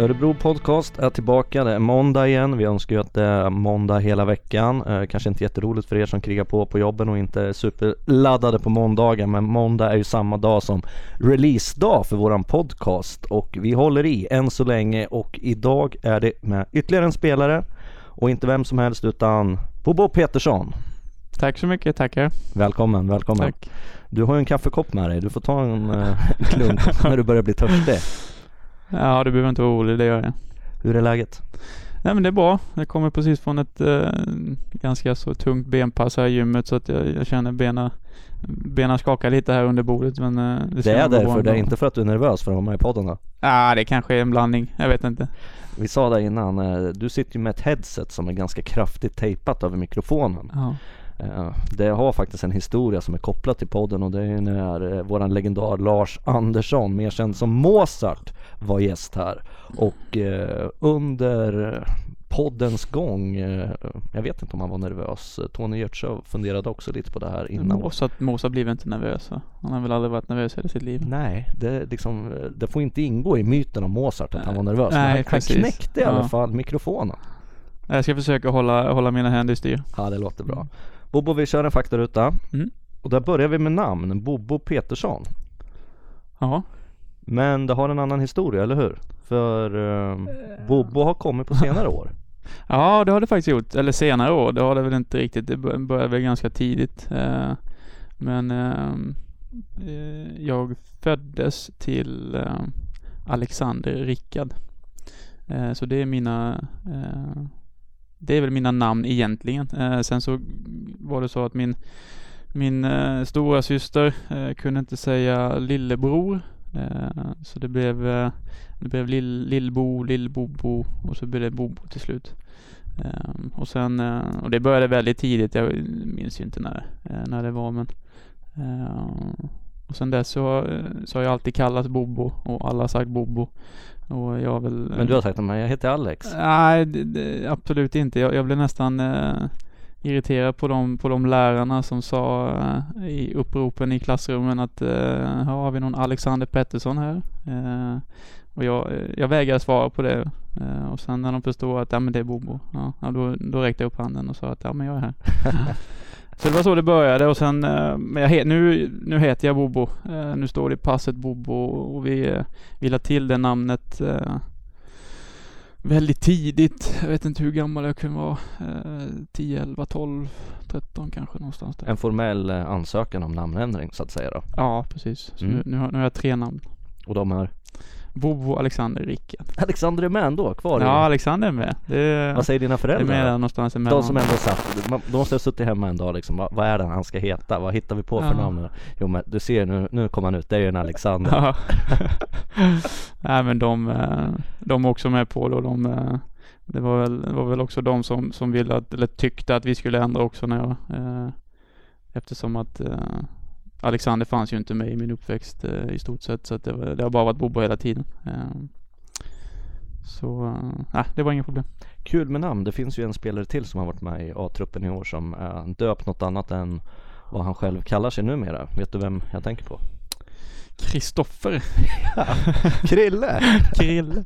Örebro Podcast är tillbaka, det är måndag igen. Vi önskar ju att det är måndag hela veckan. Eh, kanske inte jätteroligt för er som krigar på på jobben och inte är superladdade på måndagar. Men måndag är ju samma dag som releasedag för våran podcast. Och vi håller i än så länge och idag är det med ytterligare en spelare. Och inte vem som helst utan Bobo Petersson. Tack så mycket, tackar. Välkommen, välkommen. Tack. Du har ju en kaffekopp med dig. Du får ta en eh, klunk när du börjar bli törstig. Ja, du behöver inte vara orolig, det gör jag. Hur är läget? Nej men det är bra. Jag kommer precis från ett eh, ganska så tungt benpass här i gymmet så att jag, jag känner benen Benen skakar lite här under bordet men eh, Det, ska är därför, det är inte för att du är nervös för att vara med i podden då? Ja, det kanske är en blandning. Jag vet inte. Vi sa det innan, eh, du sitter ju med ett headset som är ganska kraftigt tejpat över mikrofonen. Ja. Eh, Det har faktiskt en historia som är kopplad till podden och det är när eh, våran legendar Lars Andersson, mer känd som Mozart, var gäst här. Och eh, under poddens gång, eh, jag vet inte om han var nervös, Tony Giertz funderade också lite på det här innan. Mosa, Mosa väl inte nervös? Han har väl aldrig varit nervös i hela sitt liv? Nej, det, liksom, det får inte ingå i myten om Mozart att han var nervös. Nej, men han, han knäckte i alla Ja. fall mikrofonen. Jag ska försöka hålla, hålla mina händer i styr. Ja, det låter bra. Bobo, vi kör en faktaruta. Mm. Och där börjar vi med namn, Bobo Petersson. Ja. Men det har en annan historia, eller hur? För eh, Bobo har kommit på senare år. Ja, det har det faktiskt gjort. Eller senare år. Det har det väl inte riktigt. Det bör- började väl ganska tidigt. Eh, Men eh, jag föddes till eh, Alexander Rickard. Eh, Så det är mina eh, Det är väl mina namn egentligen. Eh, Sen så var det så att min min eh, stora syster eh, kunde inte säga lillebror. Eh, så det blev, eh, det blev lill, Lillbo, Lillbobo och så blev det Bobo till slut. Ehm, och sen, eh, och det började väldigt tidigt, jag minns ju inte när, när det var men och sen dess så, så har jag alltid kallats Bobo och alla har sagt Bobo. Och jag väl Men du har sagt att jag heter Alex. Nej, det, det, absolut inte. Jag, jag blev nästan irriterad på de, på de lärarna som sa eh, i uppropen i klassrummen att här har vi någon Alexander Pettersson här. Eh, och jag, jag vägrade svara på det. Och sen när de förstod att ja, men det är Bobo, ja, då, då räckte jag upp handen och sa att ja men jag är här. Så det var så det började och sen, men nu, nu heter jag Bobo. Nu står det i passet Bobo och vi, eh, vi la till det namnet väldigt tidigt. Jag vet inte hur gammal jag kunde vara. Eh, 10, 11, 12, 13 kanske någonstans där. En formell eh, ansökan om namnändring så att säga då. Ja, precis. Mm. nu, nu, har, nu har jag tre namn. Och de är Bobo, Alexander, Rickard. Alexander är med ändå, kvar Ja, Alexander är med. Är, Vad säger dina det är föräldrar? med då? någonstans emellan. De som ändå satt, de måste ha suttit hemma en dag liksom, vad, är det han ska heta? Vad hittar vi på för Ja. namn? Jo men du ser nu, nu kommer han ut, det är ju en Alexander Ja. Nej men de, eh, de är också med på och de eh, det var väl, det var väl också de som, som ville att, eller tyckte att vi skulle ändra också när jag eh, Eftersom att eh, Alexander fanns ju inte med i min uppväxt eh, i stort sett så att det, var, det har bara varit Bobo hela tiden. Eh, så, eh, nej det var inga problem. Kul med namn, det finns ju en spelare till som har varit med i A-truppen i år som är döpt något annat än vad han själv kallar sig numera. Vet du vem jag tänker på? Kristoffer Krille! Krille.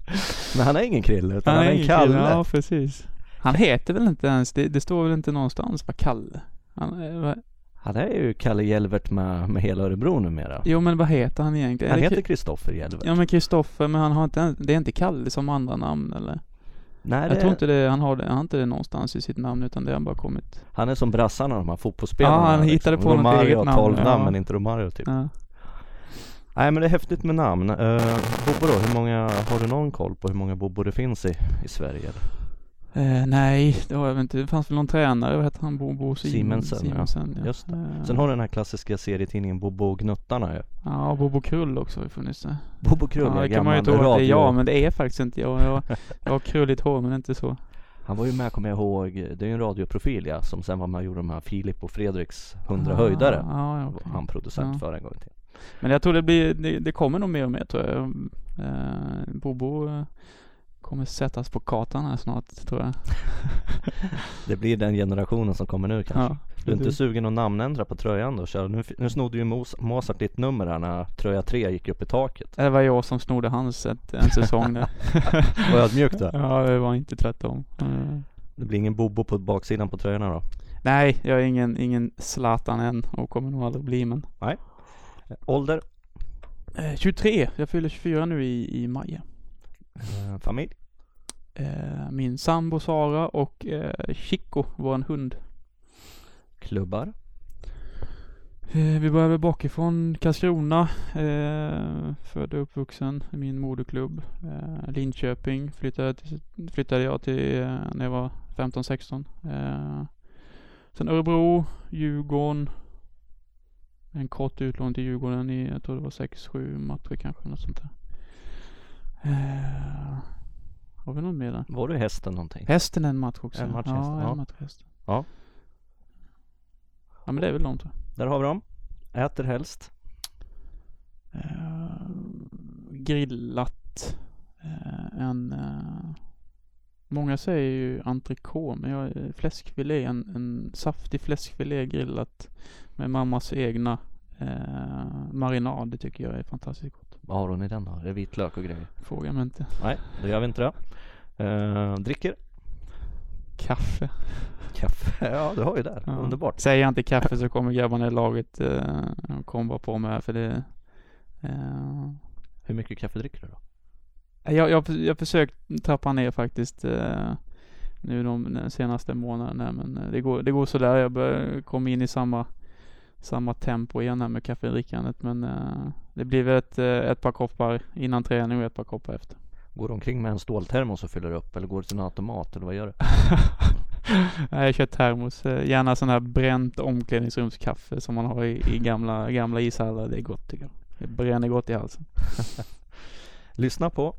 Men han är ingen Krille utan han är en Kalle. Krille, Ja precis. Han heter väl inte ens, det, det står väl inte någonstans vad Kalle? Han, Han är ju Kalle Jelvert med, med hela Örebro numera. jo men vad heter han egentligen? Han heter Kri- Kristoffer Jelvert. Ja men Kristoffer, men han har inte, det är inte Kalle som andra namn eller? Nej, Jag det, tror inte det, han har han har inte det någonstans i sitt namn utan det har bara kommit. han är som brassarna de här fotbollsspelarna. Ja, han hittade på något Romario eget har namn, 12 namn men inte Romario typ. Ja. Nej men det är häftigt med namn. Uh, Bobo då, hur många, har du någon koll på hur många Bobo det finns i, i Sverige? eller? Eh, nej, det har jag inte. Det fanns väl någon tränare, vad hette han? Bobo Sim- Simensen, ja. Simensen, ja. Just det. Eh, Sen har du den här klassiska serietidningen Bobo och Gnuttarna ju. Ja, Bobo Krull också har ju funnits där. Bobo Krull ja, är kan man ju tro att det är jag, men det är faktiskt inte jag. Jag, jag har krulligt hår, men inte så. Han var ju med kommer jag ihåg, det är ju en radioprofil ja, som sen var med och gjorde de här Filip och Fredriks 100 Ah, höjdare. Ja, ja, okej. Han producent Ja. för en gång tiden. Men jag tror det blir, det, det kommer nog mer och mer tror jag. Eh, Bobo kommer sättas på kartan här snart tror jag. Det blir den generationen som kommer nu kanske. Ja. Du är inte sugen att namnändra på tröjan då Kjell? Nu, nu snodde ju Mos Mozart ditt nummer här när tröja 3 gick upp i taket. Det var jag som snodde hans ett, en säsong där. Var ödmjukt då? ja, det var inte tvärtom. Uh. Det blir ingen Bobo på baksidan på tröjorna då? Nej, jag är ingen, ingen Zlatan än och kommer nog aldrig bli men. Nej. Ålder? Eh, 23. Jag fyller 24 nu i, i maj. Eh, familj? Eh, min sambo Sara och eh, Chico, vår hund. Klubbar? Eh, vi började bakifrån Karlskrona. Eh, född och uppvuxen i min moderklubb. Eh, Linköping flyttade, till, flyttade jag till eh, när jag var 15-16. Eh, sen Örebro, Djurgården. En kort utlån till Djurgården i, jag tror det var 6-7 matcher kanske, något sånt där. Eh, har vi något mer där? Var du hästen någonting? Hästen en match också. En match ja, hästen, en ja. match hästen. Ja. Ja men det är väl de jag. Där har vi dem. Äter helst? Eh, grillat. Eh, en... eh, många säger ju entrecote, men jag är fläskfilé. En, en saftig fläskfilé grillat med mammas egna eh, marinad. Det tycker jag är fantastiskt. Vad har hon i den då? Är det vitlök och grejer? Fråga mig inte. Nej, då gör vi inte det. Eh, dricker? Kaffe. Kaffe? Ja, du har ju där. Ja. Underbart. Säger jag inte kaffe så kommer grabbarna i laget eh, kommer bara på mig här för det eh, Hur mycket kaffe dricker du då? Jag, jag, jag har försökt trappa ner faktiskt eh, nu de, de senaste månaderna men eh, det går, det går sådär. Jag börjar komma in i samma, samma tempo igen här med kaffedrickandet men eh, det blir väl ett, eh, ett par koppar innan träning och ett par koppar efter. Går du omkring med en ståltermos och fyller upp eller går du till en automat eller vad gör du? Nej, jag kör termos. Eh, Gärna sån här bränt omklädningsrumskaffe som man har i, i gamla, gamla ishallar. Det är gott tycker jag. Det bränner gott i halsen. Lyssna på?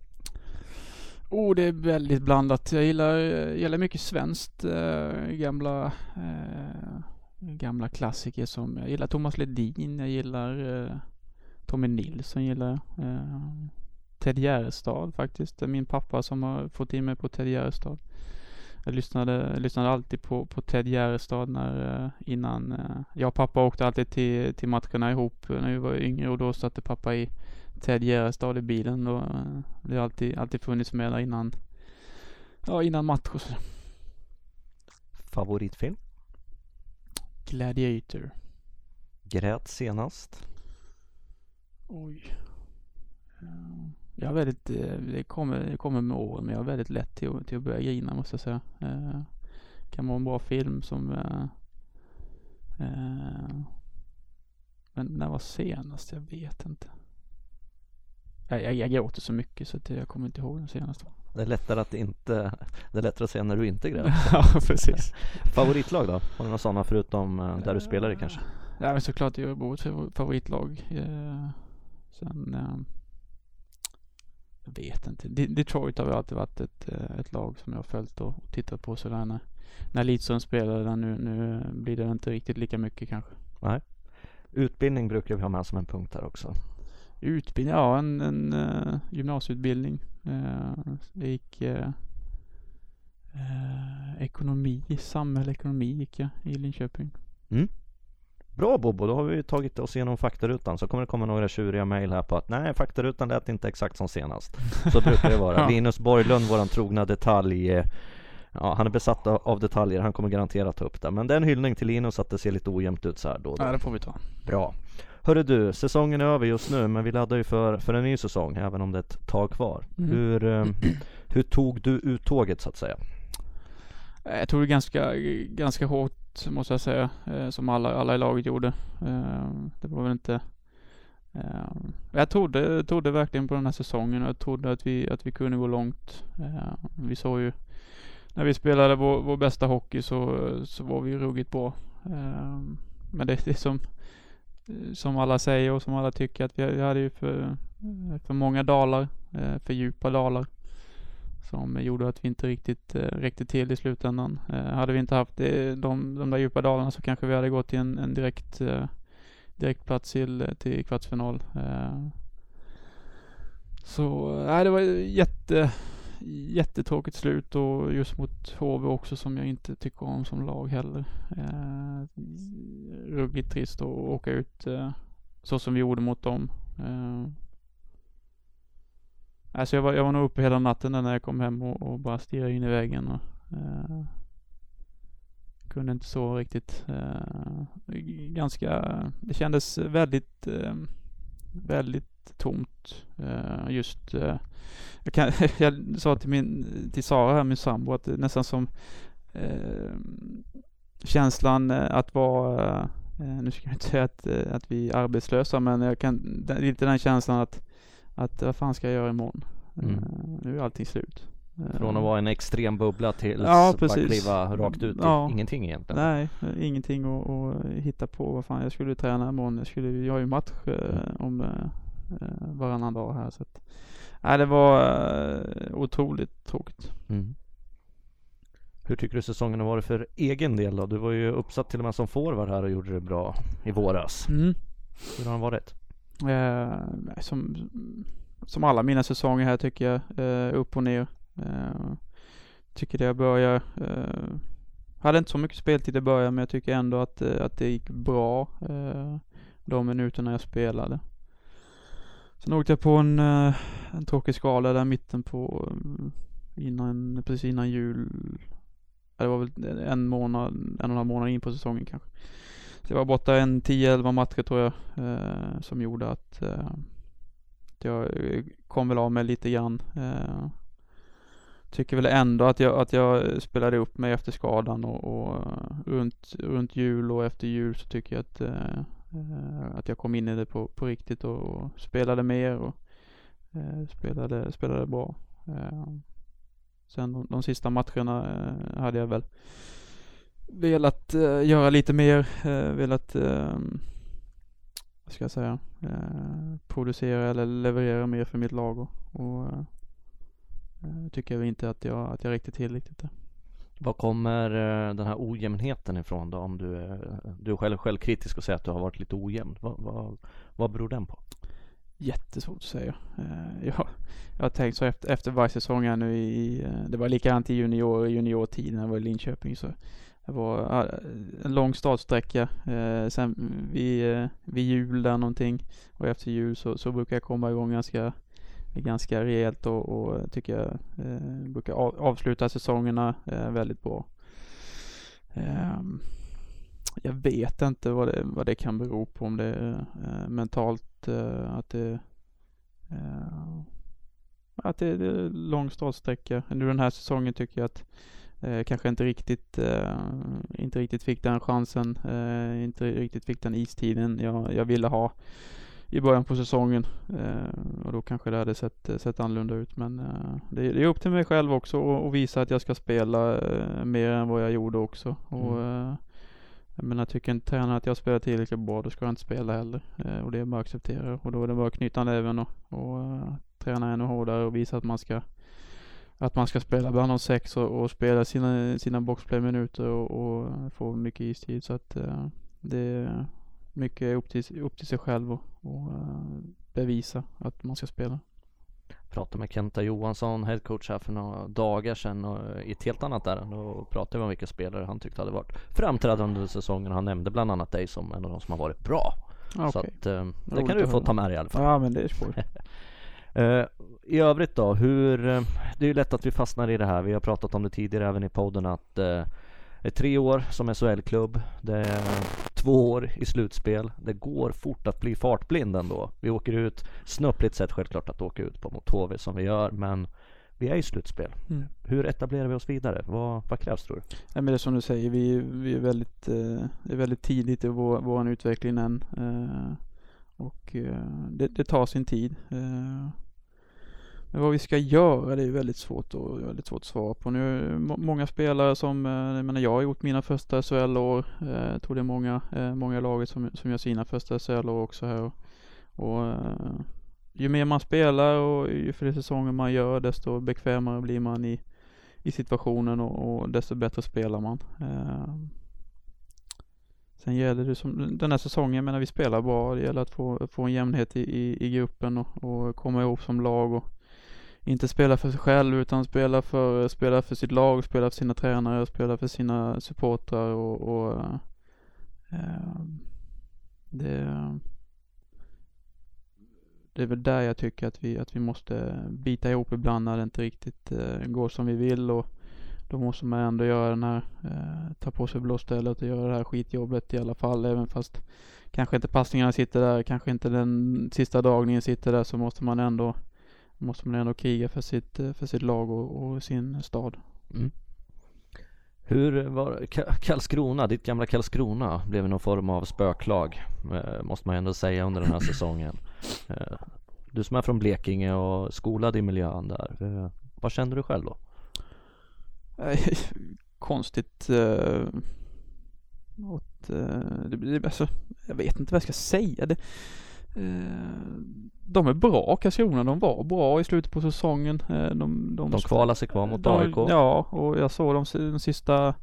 Oh, det är väldigt blandat. Jag gillar, gillar mycket svenskt. Eh, gamla, eh, gamla klassiker som, jag gillar Thomas Ledin, jag gillar eh, Tommy Nilsson gillar jag. Eh, Ted Gärdestad faktiskt. Det är min pappa som har fått in mig på Ted Gärdestad. Jag lyssnade, lyssnade alltid på, på Ted Gärdestad när, eh, innan, eh, jag och pappa åkte alltid till, till matcherna ihop när vi var yngre och då satte pappa i Ted Gärdestad i bilen då. eh, Det har alltid, alltid funnits med där innan, ja innan match och så. Favoritfilm? Gladiator. Grät senast? Oj. Eh, Jag är väldigt, eh, det kommer, det kommer med åren, men jag är väldigt lätt till, till att börja grina måste jag säga. Eh, kan vara en bra film som Men när var senast? Jag vet inte. Jag, jag, jag gråter så mycket så att jag kommer inte ihåg den senaste. Det är lättare att inte, det är lättare att säga när du inte grät. ja, precis. Favoritlag då? Har du några sådana förutom eh, där du spelar i kanske? Ja, men såklart Örebro är ett favor- favoritlag. Eh, sen, eh, jag vet inte. De- Detroit har väl alltid varit ett, eh, ett lag som jag har följt och tittat på sådär när, när Lidström spelade där. Nu, nu blir det inte riktigt lika mycket kanske. Utbildning brukar vi ha med som en punkt här också. Utbildning, ja en, en eh, gymnasieutbildning. Uh, jag gick eh, eh, ekonomi, samhällsekonomi gick jag i Linköping. Bra Bobo, då har vi tagit oss igenom faktarutan så kommer det komma några tjuriga mejl här på att nej, faktarutan lät inte exakt som senast. Så brukar det vara. Ja. Linus Borglund, våran trogna detalj eh, Ja, han är besatt av av detaljer, han kommer garanterat ta upp det. Men det är en hyllning till Linus att det ser lite ojämnt ut så här då och då. Ja, det får vi ta. Bra. Hörru du, säsongen är över just nu men vi laddar ju för, för en ny säsong även om det är ett tag kvar. Mm. Hur, eh, hur tog du uttåget så att säga? Jag tog det ganska, ganska hårt måste jag säga, eh, som alla, alla i laget gjorde. Eh, Det var väl inte eh, Jag trodde, trodde verkligen på den här säsongen och jag trodde att vi, att vi kunde gå långt. Vi såg ju när vi spelade vår, vår bästa hockey så, så var vi ruggigt bra. Men det, det är som, Eh, som alla säger och som alla tycker att vi, vi hade ju för, eh, för många dalar, eh, för djupa dalar som gjorde att vi inte riktigt räckte till i slutändan. Hade vi inte haft de, de där djupa dalarna så kanske vi hade gått till en, en direkt, direkt plats till, till kvartsfinal. Så nej, det var jätte, jättetråkigt slut och just mot HV också som jag inte tycker om som lag heller. Eh, ruggigt trist att åka ut eh, så som vi gjorde mot dem. Eh, alltså jag var, jag var nog uppe hela natten när jag kom hem och, och bara stirrade in i väggen. Och, eh, kunde inte sova riktigt. Eh, ganska, det kändes väldigt, eh, väldigt tomt. Eh, just, eh, jag, kan, jag sa till, min, till Sara här, min sambo, att det är nästan som eh, känslan att vara nu ska jag inte säga att, att vi är arbetslösa, men jag kan, lite den känslan att, att vad fan ska jag göra imorgon? Mm. Nu är allting slut. Från att vara en extrem bubbla till ja, att bara kliva rakt ut ja. ingenting egentligen. Nej, ingenting att hitta på. Vad fan, jag skulle träna imorgon. Jag, skulle, jag har ju match mm. om varannan dag här. Så att, nej, det var uh, otroligt tråkigt. Mm. Hur tycker du säsongen har varit för egen del då? Du var ju uppsatt till och med som forward här och gjorde det bra i våras. Mm. Hur har den varit? Eh, som, som alla mina säsonger här tycker jag, eh, upp och ner. Eh, tycker det jag börjar eh, hade inte så mycket speltid i början men jag tycker ändå att, eh, att det gick bra eh, de minuterna jag spelade. Sen åkte jag på en, eh, en tråkig skala där mitten på eh, innan, precis innan jul det var väl en månad, en och en halv månad in på säsongen kanske. Så jag var borta en 10-11 matcher tror jag, eh, som gjorde att, eh, jag eh, kom väl av mig lite grann. Eh, tycker väl ändå att jag, att jag spelade upp mig efter skadan och, och runt, runt jul och efter jul så tycker jag att, Eh, att jag kom in i det på, på riktigt och, och spelade mer och eh, spelade, spelade bra. Eh, Sen de, de sista matcherna eh, hade jag väl velat eh, göra lite mer, eh, velat ehm, vad ska jag säga, eh, producera eller leverera mer för mitt lag och, och eh, tycker jag inte att jag, att jag räckte till riktigt där. Var kommer eh, den här ojämnheten ifrån då? Om du är, du är själv självkritisk och säger att du har varit lite ojämn. Vad, vad, vad beror den på? Jättesvårt att säga. Eh, jag, jag har tänkt så efter, efter varje säsong här nu i, det var likadant i junior, juniortiden när jag var i Linköping så det var en lång startsträcka. Sen vid, vid jul där någonting och efter jul så, så brukar jag komma igång ganska ganska rejält och, och tycker jag eh, brukar av, avsluta säsongerna eh, väldigt bra. Eh, jag vet inte vad det, vad det kan bero på, om det är eh, mentalt, eh, att det eh, att det är lång startsträcka. Nu den här säsongen tycker jag att eh, kanske inte riktigt, eh, inte riktigt fick den chansen, eh, inte riktigt fick den istiden jag, jag ville ha i början på säsongen. och då kanske det hade sett, sett annorlunda ut. Men det, det, är upp till mig själv också att visa att jag ska spela mer än vad jag gjorde också. Och, mm. Men jag tycker inte tränaren att jag spelar tillräckligt bra, då ska jag inte spela heller. Eh, och det är bara att acceptera. Och då är det bara att knyta näven och, och uh, träna ännu hårdare och visa att man ska att man ska spela bland de sex och, och spela sina, sina boxplay-minuter och, och, få mycket istid. Så att det mycket upp till, upp till sig själv och, och uh, bevisa att man ska spela pratade med Kenta Johansson, headcoach här för några dagar sedan och i ett helt annat ärende och pratade om vilka spelare han tyckte hade varit framträdande under säsongen. Han nämnde bland annat dig som en av de som har varit bra. Okay. Så att eh, det kan du få ta med dig i alla fall. Ja men det är skoj. Uh, I övrigt då, hur, det är ju lätt att vi fastnar i det här. Vi har pratat om det tidigare även i podden att uh, det är tre år som SHL-klubb. Det är två år i slutspel. Det går fort att bli fartblind ändå. Vi åker ut, snöpligt sett självklart att åka ut på mot HV som vi gör, men vi är i slutspel. Mm. Hur etablerar vi oss vidare? Vad, vad krävs tror du? Ja, men det är som du säger, vi, vi är väldigt, eh, är väldigt tidigt i vår, vår utveckling än. Eh, och eh, det, det, tar sin tid. Eh, men vad vi ska göra det är väldigt svårt, och, väldigt svårt att svara på. Nu många spelare som, eh, jag menar jag har gjort mina första SHL-år. Eh, jag tror det är många, eh, många laget som, som gör sina första SHL-år också här. Och, och eh, ju mer man spelar och ju fler säsonger man gör desto bekvämare blir man i, i situationen och, och desto bättre spelar man. Eh, sen gäller det som den här säsongen, menar vi spelar bra. Det gäller att få, få en jämnhet i, i, i gruppen och, och komma ihop som lag och inte spela för sig själv utan spela för, spela för sitt lag, spela för sina tränare, spela för sina supportrar och, och eh, det, det är väl där jag tycker att vi, att vi måste bita ihop ibland när det inte riktigt eh, går som vi vill och då måste man ändå göra den här, eh, ta på sig blåstället och göra det här skitjobbet i alla fall även fast kanske inte passningarna sitter där, kanske inte den sista dragningen sitter där så måste man ändå måste man ändå kriga för sitt, för sitt lag och, och sin stad. Mm. Hur var Karlskrona, ditt gamla Karlskrona blev någon form av spöklag eh, måste man ändå säga under den här säsongen. Eh, du som är från Blekinge och skolad i miljön där, eh, vad kände du själv då? Konstigt åt, alltså, jag vet inte vad jag ska säga. Det, de är bra Karlskrona, de var bra i slutet på säsongen. De, de, de kvalade sig kvar mot de, AIK. Ja, och jag såg de, de sista,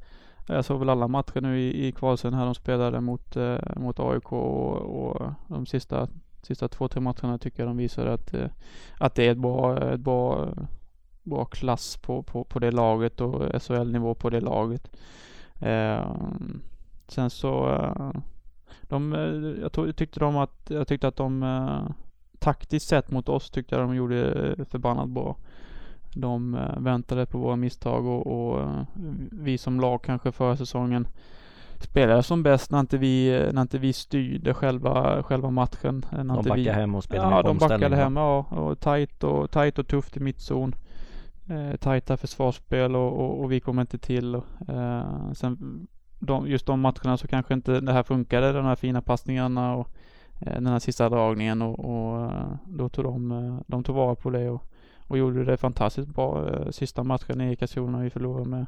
jag såg väl alla matcher nu i, i kvalsen här de spelade mot, eh, mot AIK och, och, de sista, sista två, tre matcherna tycker jag de visade att, eh, att det är ett bra, ett bra, bra klass på, på, på det laget och SHL-nivå på det laget. Eh, sen så eh, de, eh, jag tyckte de att, jag tyckte att de eh, taktiskt sett mot oss tyckte jag de gjorde förbannat bra. De eh, väntade på våra misstag och, och eh, vi som lag kanske förra säsongen spelade som bäst när inte vi, när inte vi styrde själva, själva matchen. När de backade vi, hem och spelade Ja, de backade hem, ja. Och tajt och, tajt och tufft i mittzon. Eh, tajta försvarsspel och, och, och, vi kom inte till. Eh, sen de, just de matcherna så kanske inte det här funkade, de här fina passningarna och Eh, den här sista dragningen och, och eh, då tog de, eh, de tog vara på det och, och gjorde det fantastiskt bra sista matchen i Karlskrona. Vi förlorade med,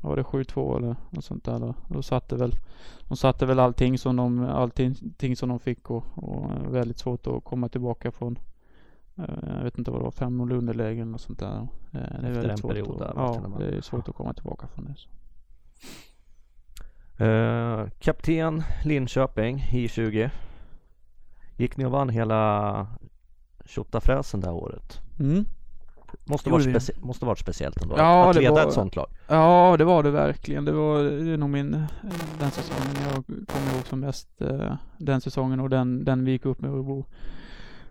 var det 7-2 eller något sånt där. Då satte väl, de satte väl allting som de, allting som de fick och, och väldigt svårt att komma tillbaka från. Jag vet inte vad det var, 5-0 underläge eller något sånt där. Det är Efter väldigt svårt att, Ja, det är svårt att komma tillbaka från det. Så. Uh, kapten Linköping, I20. Gick ni och vann hela tjottafräsen det här året? Mm. Måste, varit speci- måste varit speciellt ändå ja, att leda var, ett sånt lag. Ja, det var det verkligen. Det var det är nog min, den säsongen jag kommer ihåg som mest. Eh, den säsongen och den, den vi gick upp med Örebro.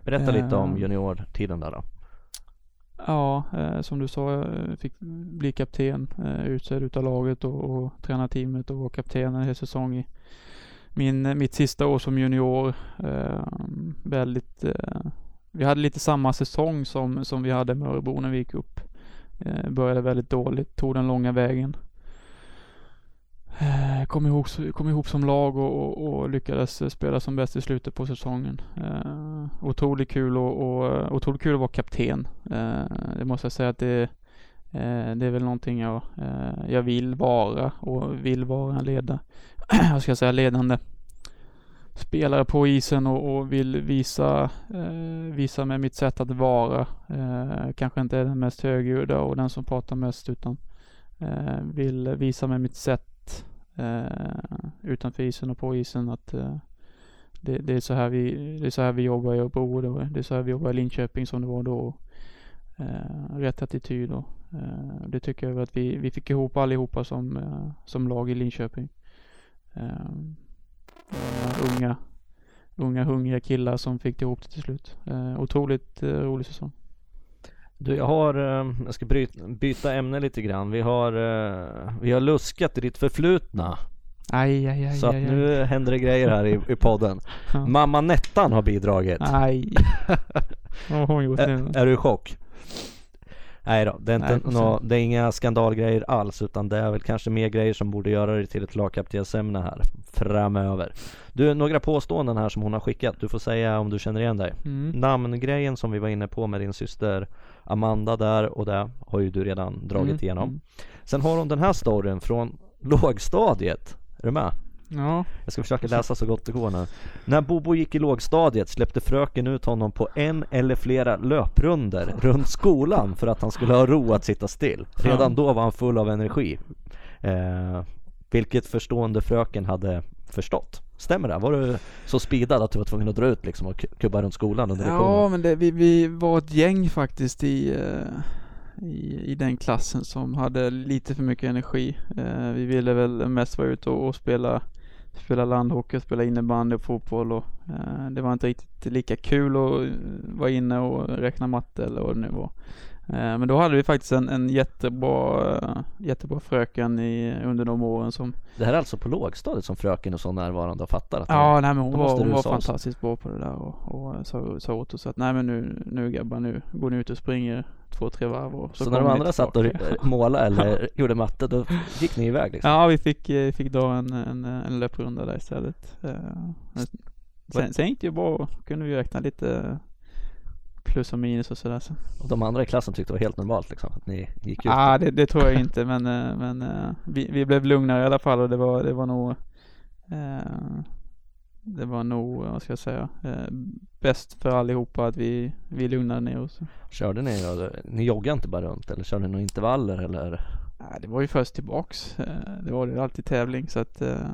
Berätta lite om eh. juniortiden där då. Ja, eh, som du sa, jag fick bli kapten, eh, utsedd utav laget och, och träna teamet och vara kapten en hel säsong i, min, mitt sista år som junior. Eh, väldigt, eh, vi hade lite samma säsong som, som vi hade med Örebro när vi gick upp. Eh, började väldigt dåligt, tog den långa vägen. Eh, kom, ihop, kom ihop som lag och, och, och, lyckades spela som bäst i slutet på säsongen. Eh, Otroligt kul och, och otroligt kul att vara kapten. Eh, det måste jag säga att det, eh, det är väl någonting jag, eh, jag vill vara och vill vara en ledare jag ska säga ledande spelare på isen och, och vill visa, eh, visa med mitt sätt att vara. Eh, kanske inte är den mest högljudda och den som pratar mest utan eh, vill visa med mitt sätt eh, utanför isen och på isen att eh, det, det, är så här vi, det är så här vi jobbar i Örebro. Det är så här vi jobbar i Linköping som det var då. Eh, rätt attityd och eh, det tycker jag att vi, vi fick ihop allihopa som, eh, som lag i Linköping. Eh, unga, unga hungriga killar som fick ihop det till slut. Eh, otroligt eh, rolig säsong. Du, jag har, jag ska bryta, byta ämne lite grann. Vi har, vi har luskat i ditt förflutna. Aj, aj, aj, Så att nu händer det grejer här i, i podden. Ja. Mamma Nettan har bidragit. Aj. Vad hon gjort nu? Är du i chock? Nej då, det är, inte Nej, nå, det är inga skandalgrejer alls utan det är väl kanske mer grejer som borde göra det till ett lagkaptensämne här framöver. Du, några påståenden här som hon har skickat. Du får säga om du känner igen dig. Mm. Namngrejen som vi var inne på med din syster Amanda där och det har ju du redan dragit mm. igenom. Mm. Sen har hon den här storyn från lågstadiet. Är du med? Ja. Jag ska försöka läsa så gott det går nu. När Bobo gick i lågstadiet släppte fröken ut honom på en eller flera löprunder runt skolan för att han skulle ha ro att sitta still. Redan då var han full av energi. Eh, vilket förstående fröken hade förstått. Stämmer det? Var du så speedad att du var tvungen att dra ut liksom och kubba runt skolan under Ja, men det, vi, vi var ett gäng faktiskt i, eh, i, i den klassen som hade lite för mycket energi. Eh, vi ville väl mest vara ute och, och spela, spela landhockey, spela innebandy och fotboll och eh, det var inte riktigt lika kul att eh, vara inne och räkna matte eller vad det nu var. Eh, Men då hade vi faktiskt en, en jättebra, eh, jättebra fröken i, under de åren som Det här är alltså på lågstadiet som fröken är så närvarande och fattar att Ja, nej men hon var, hon var fantastiskt bra på det där och, och sa, sa åt oss att nej men nu, nu grabbar nu går ni ut och springer två, tre varv och så, Så, när de andra satt och tillbaka. målade eller gjorde matte då gick ni iväg liksom? Ja, vi fick, eh, fick dra en, en, en löprunda där istället. Eh, Sen, sen gick det ju bra, kunde vi räkna lite plus och minus och sådär. Så. Och de andra i klassen tyckte det var helt normalt liksom att ni gick ut? Ah, det, det tror jag inte men, eh, men eh, vi, vi blev lugnare i alla fall och det var, det var nog eh, det var nog, vad ska jag säga, eh, bäst för allihopa att vi, vi lugnade ner oss. Körde ni, då? ni joggade inte bara runt eller körde ni några intervaller eller? Nej, det var ju först tillbaks. Eh, Det var ju alltid tävling så att eh,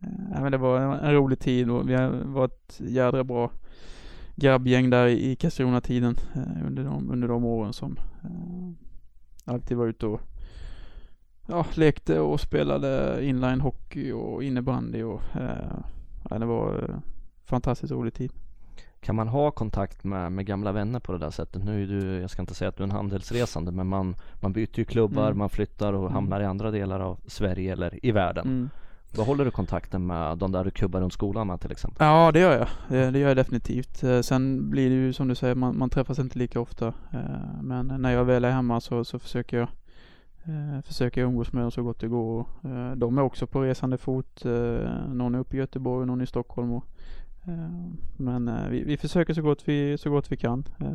eh, men det var en rolig tid och vi har varit jädra bra grabbgäng där i Karlskrona-tiden eh, under, de, under de åren som eh, alltid var ute och ja, lekte och spelade inline-hockey och innebandy och eh, ja, det var eh, fantastiskt rolig tid. Kan man ha kontakt med, med gamla vänner på det där sättet? Nu är du, jag ska inte säga att du är en handelsresande men man, man byter ju klubbar, Mm. man flyttar och Mm. hamnar i andra delar av Sverige eller i världen. Mm. Behåller du kontakten med de där du kubbar runt skolan med till exempel? Ja, det gör jag. Det, det gör jag definitivt. Eh, Sen blir det ju som du säger, man, man träffas inte lika ofta. Eh, Men när jag väl är hemma så, så försöker jag eh, försöker umgås med dem så gott det går. Eh, De är också på resande fot. Eh, Någon är uppe i Göteborg, någon i Stockholm. Och, eh, men eh, vi, vi försöker så gott vi, så gott vi kan. Eh,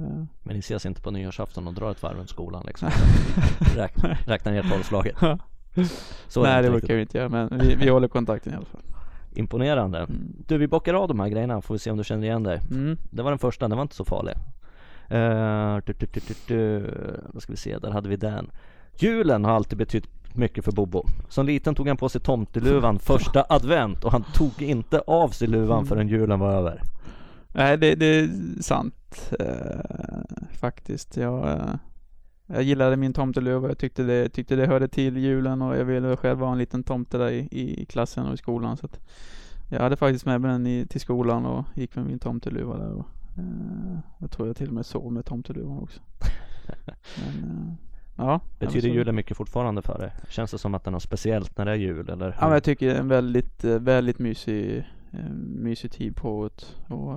Men ni ses inte på nyårsafton och drar ett varv runt skolan liksom? Räkna, räkna ner tolvslaget. Så Nej, det brukar vi inte göra, men vi, vi håller kontakten i alla fall. Imponerande. Mm. Du, vi bockar av de här grejerna får vi se om du känner igen dig. Mm. Det var den första, den var inte så farlig. Uh, du, du, du. Då ska vi se, där hade vi den. Julen har alltid betytt mycket för Bobo. Som liten tog han på sig tomteluvan första advent och han tog inte av sig luvan Mm. förrän julen var över. Nej, det, det är sant eh, faktiskt. Jag, eh, jag gillade min tomteluva. Jag tyckte det, tyckte det hörde till julen och jag ville själv vara en liten tomte där i, i klassen och i skolan. Så jag hade faktiskt med mig den i, till skolan och gick med min tomteluva där. Och, eh, jag tror jag till och med sov med tomteluvan också. Men, eh, ja, Betyder julen mycket fortfarande för dig? Känns det som att det är något speciellt när det är jul eller? Ja, men jag tycker det är en väldigt, eh, väldigt mysig, eh, mysig tid på året. Och,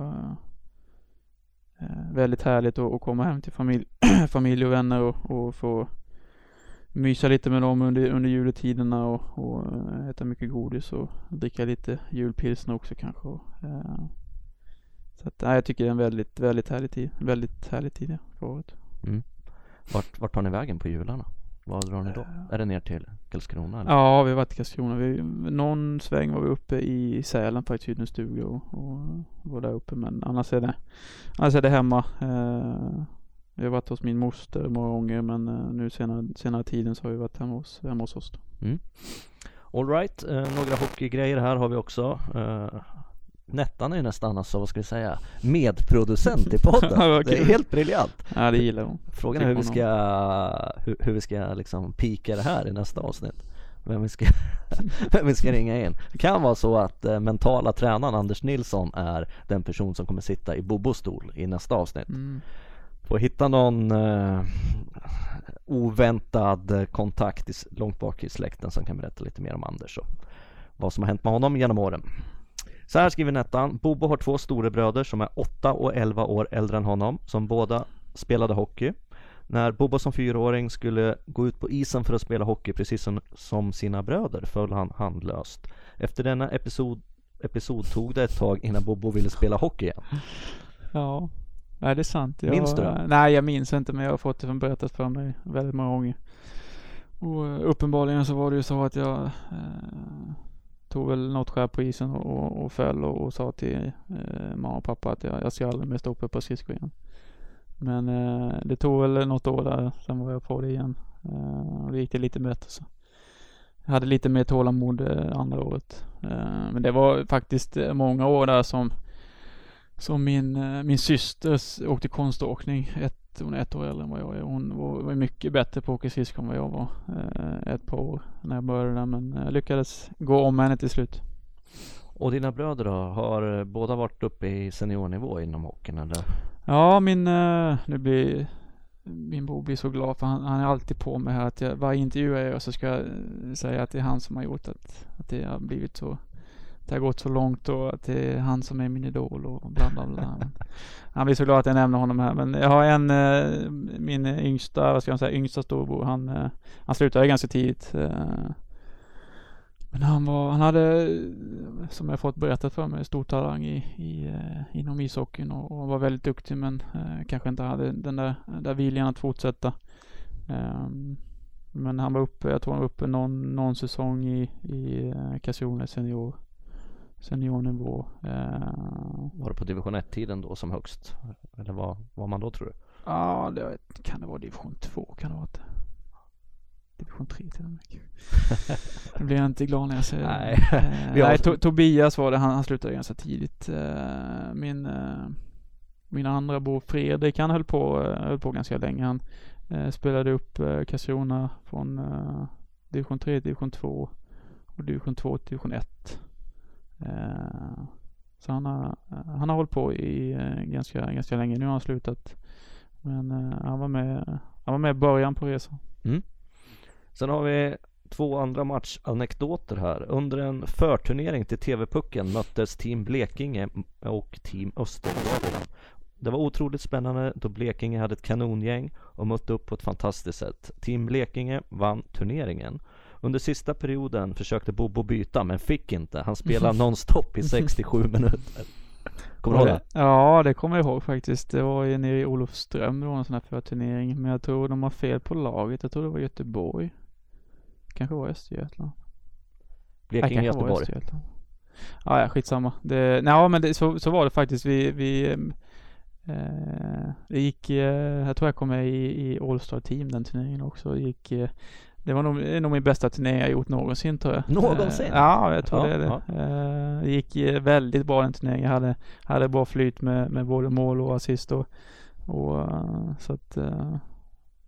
eh, väldigt härligt att, komma hem till familj, familj och vänner och, och få mysa lite med dem under, under juletiderna och, och äta mycket godis och dricka lite julpilsner också kanske. Och, så att, nej, jag tycker det är en väldigt, väldigt härlig tid. Väldigt härlig tid ja, på året. Vart, vart tar ni vägen på jularna? Vad drar ni då? Är det ner till Karlskrona eller? Ja, vi har varit i Karlskrona. Vi, någon sväng var vi uppe i Sälen hyrde en stuga och, och var där uppe. Men annars är det, annars är det hemma. Eh, vi har varit hos min moster många gånger men eh, nu senare, senare tiden så har vi varit hemma hos, hemma hos oss. Då. Alright, eh, några hockeygrejer här har vi också. Eh, Nettan är ju nästan alltså, vad ska vi säga, medproducent i podden. Ja, det är helt briljant. Ja, det gillar hon. Frågan är hur vi ska, hur, hur vi ska liksom pika det här i nästa avsnitt. Vem vi ska, vem vi ska ringa in. Det kan vara så att eh, mentala tränaren Anders Nilsson är den person som kommer sitta i Bobos stol i nästa avsnitt. Mm. Får hitta någon eh, oväntad kontakt i, långt bak i släkten som kan berätta lite mer om Anders och vad som har hänt med honom genom åren. Så här skriver Nettan. Bobo har två storebröder som är 8 och 11 år äldre än honom som båda spelade hockey. När Bobo som fyraåring skulle gå ut på isen för att spela hockey precis som, som sina bröder föll han handlöst. Efter denna episod, episod tog det ett tag innan Bobo ville spela hockey igen. Ja, nej, det är sant. Jag, Minns du det? Nej, jag minns inte men jag har fått det berättat för mig väldigt många gånger. Och eh, uppenbarligen så var det ju så att jag eh, tog väl något skär på isen och, och, och föll och, och sa till eh, mamma och pappa att jag, jag ska aldrig mer stå uppe på skridskor igen. Men eh, det tog väl något år där, sen var jag på det igen. Eh, och det gick det lite bättre så. Jag hade lite mer tålamod eh, andra året. Eh, men det var faktiskt eh, många år där som som min, eh, min syster åkte konståkning. Ett, hon är ett år äldre än vad jag är. Hon var, mycket bättre på att åka skridskor än vad jag var. Eh, ett par år när jag började där. Men jag lyckades gå om henne till slut. Och dina bröder då? Har båda varit uppe i seniornivå inom hockeyn eller? Ja, min, eh, nu blir min bror blir så glad för han, han är alltid på mig här att jag, varje intervju jag gör så ska jag säga att det är han som har gjort att, att det har blivit så det har gått så långt och att det är han som är min idol och bla bla bla. han blir så glad att jag nämner honom här. Men jag har en, eh, min yngsta, vad ska man säga, yngsta storbror. Han, eh, han slutade ganska tidigt. Eh. Men han var, han hade, som jag fått berättat för mig, stor talang i, i, inom ishockeyn och, och var väldigt duktig men kanske inte hade den där, där viljan att fortsätta. Ehm, men han var uppe, jag tror han var uppe någon, någon säsong i, i Karlskrona senior seniornivå. Eh, var det på division 1-tiden då som högst? Eller vad var man då tror du? Ja, det kan det vara division 2 kan det vara det. Division 3 till och med. Nu blir jag inte glad när jag säger nej. det. Eh, nej, to Tobias var det, han, han slutade ganska tidigt. Eh, min, eh, min andra bror Fredrik, han höll på, eh, höll på ganska länge. Han eh, spelade upp eh, Karlskrona från division 3 till division 2 och division 2 till division 1. Eh, så han har, eh, han har hållit på i eh, ganska, ganska länge. Nu har han slutat. Men eh, han var med, han var med i början på resan. Mm. Sen har vi två andra matchanekdoter här. Under en förturnering till TV-pucken möttes Team Blekinge och Team Östergötland. Det var otroligt spännande då Blekinge hade ett kanongäng och mötte upp på ett fantastiskt sätt. Team Blekinge vann turneringen. Under sista perioden försökte Bobo byta men fick inte. Han spelade nonstop i 67 minuter. Kommer du ihåg det? Ja, det kommer jag ihåg faktiskt. Det var ju nere i Olofström, det var en sån här förturnering. Men jag tror de har fel på laget. Jag tror det var Göteborg. Kanske var Östergötland. Blekinge, Göteborg. Ja, ja, skitsamma. Det, nej, men det, så, så var det faktiskt. Vi, vi eh, det gick, eh, jag tror jag kom med i, i All-Star Team den turneringen också. Det gick eh, det var nog, nog min bästa turné jag gjort någonsin tror jag. Någonsin? Uh, ja, jag tror ja, det det. Ja. Det gick väldigt bra den turneringen. Jag hade, hade bra flyt med, med både mål och assist och, och uh, så att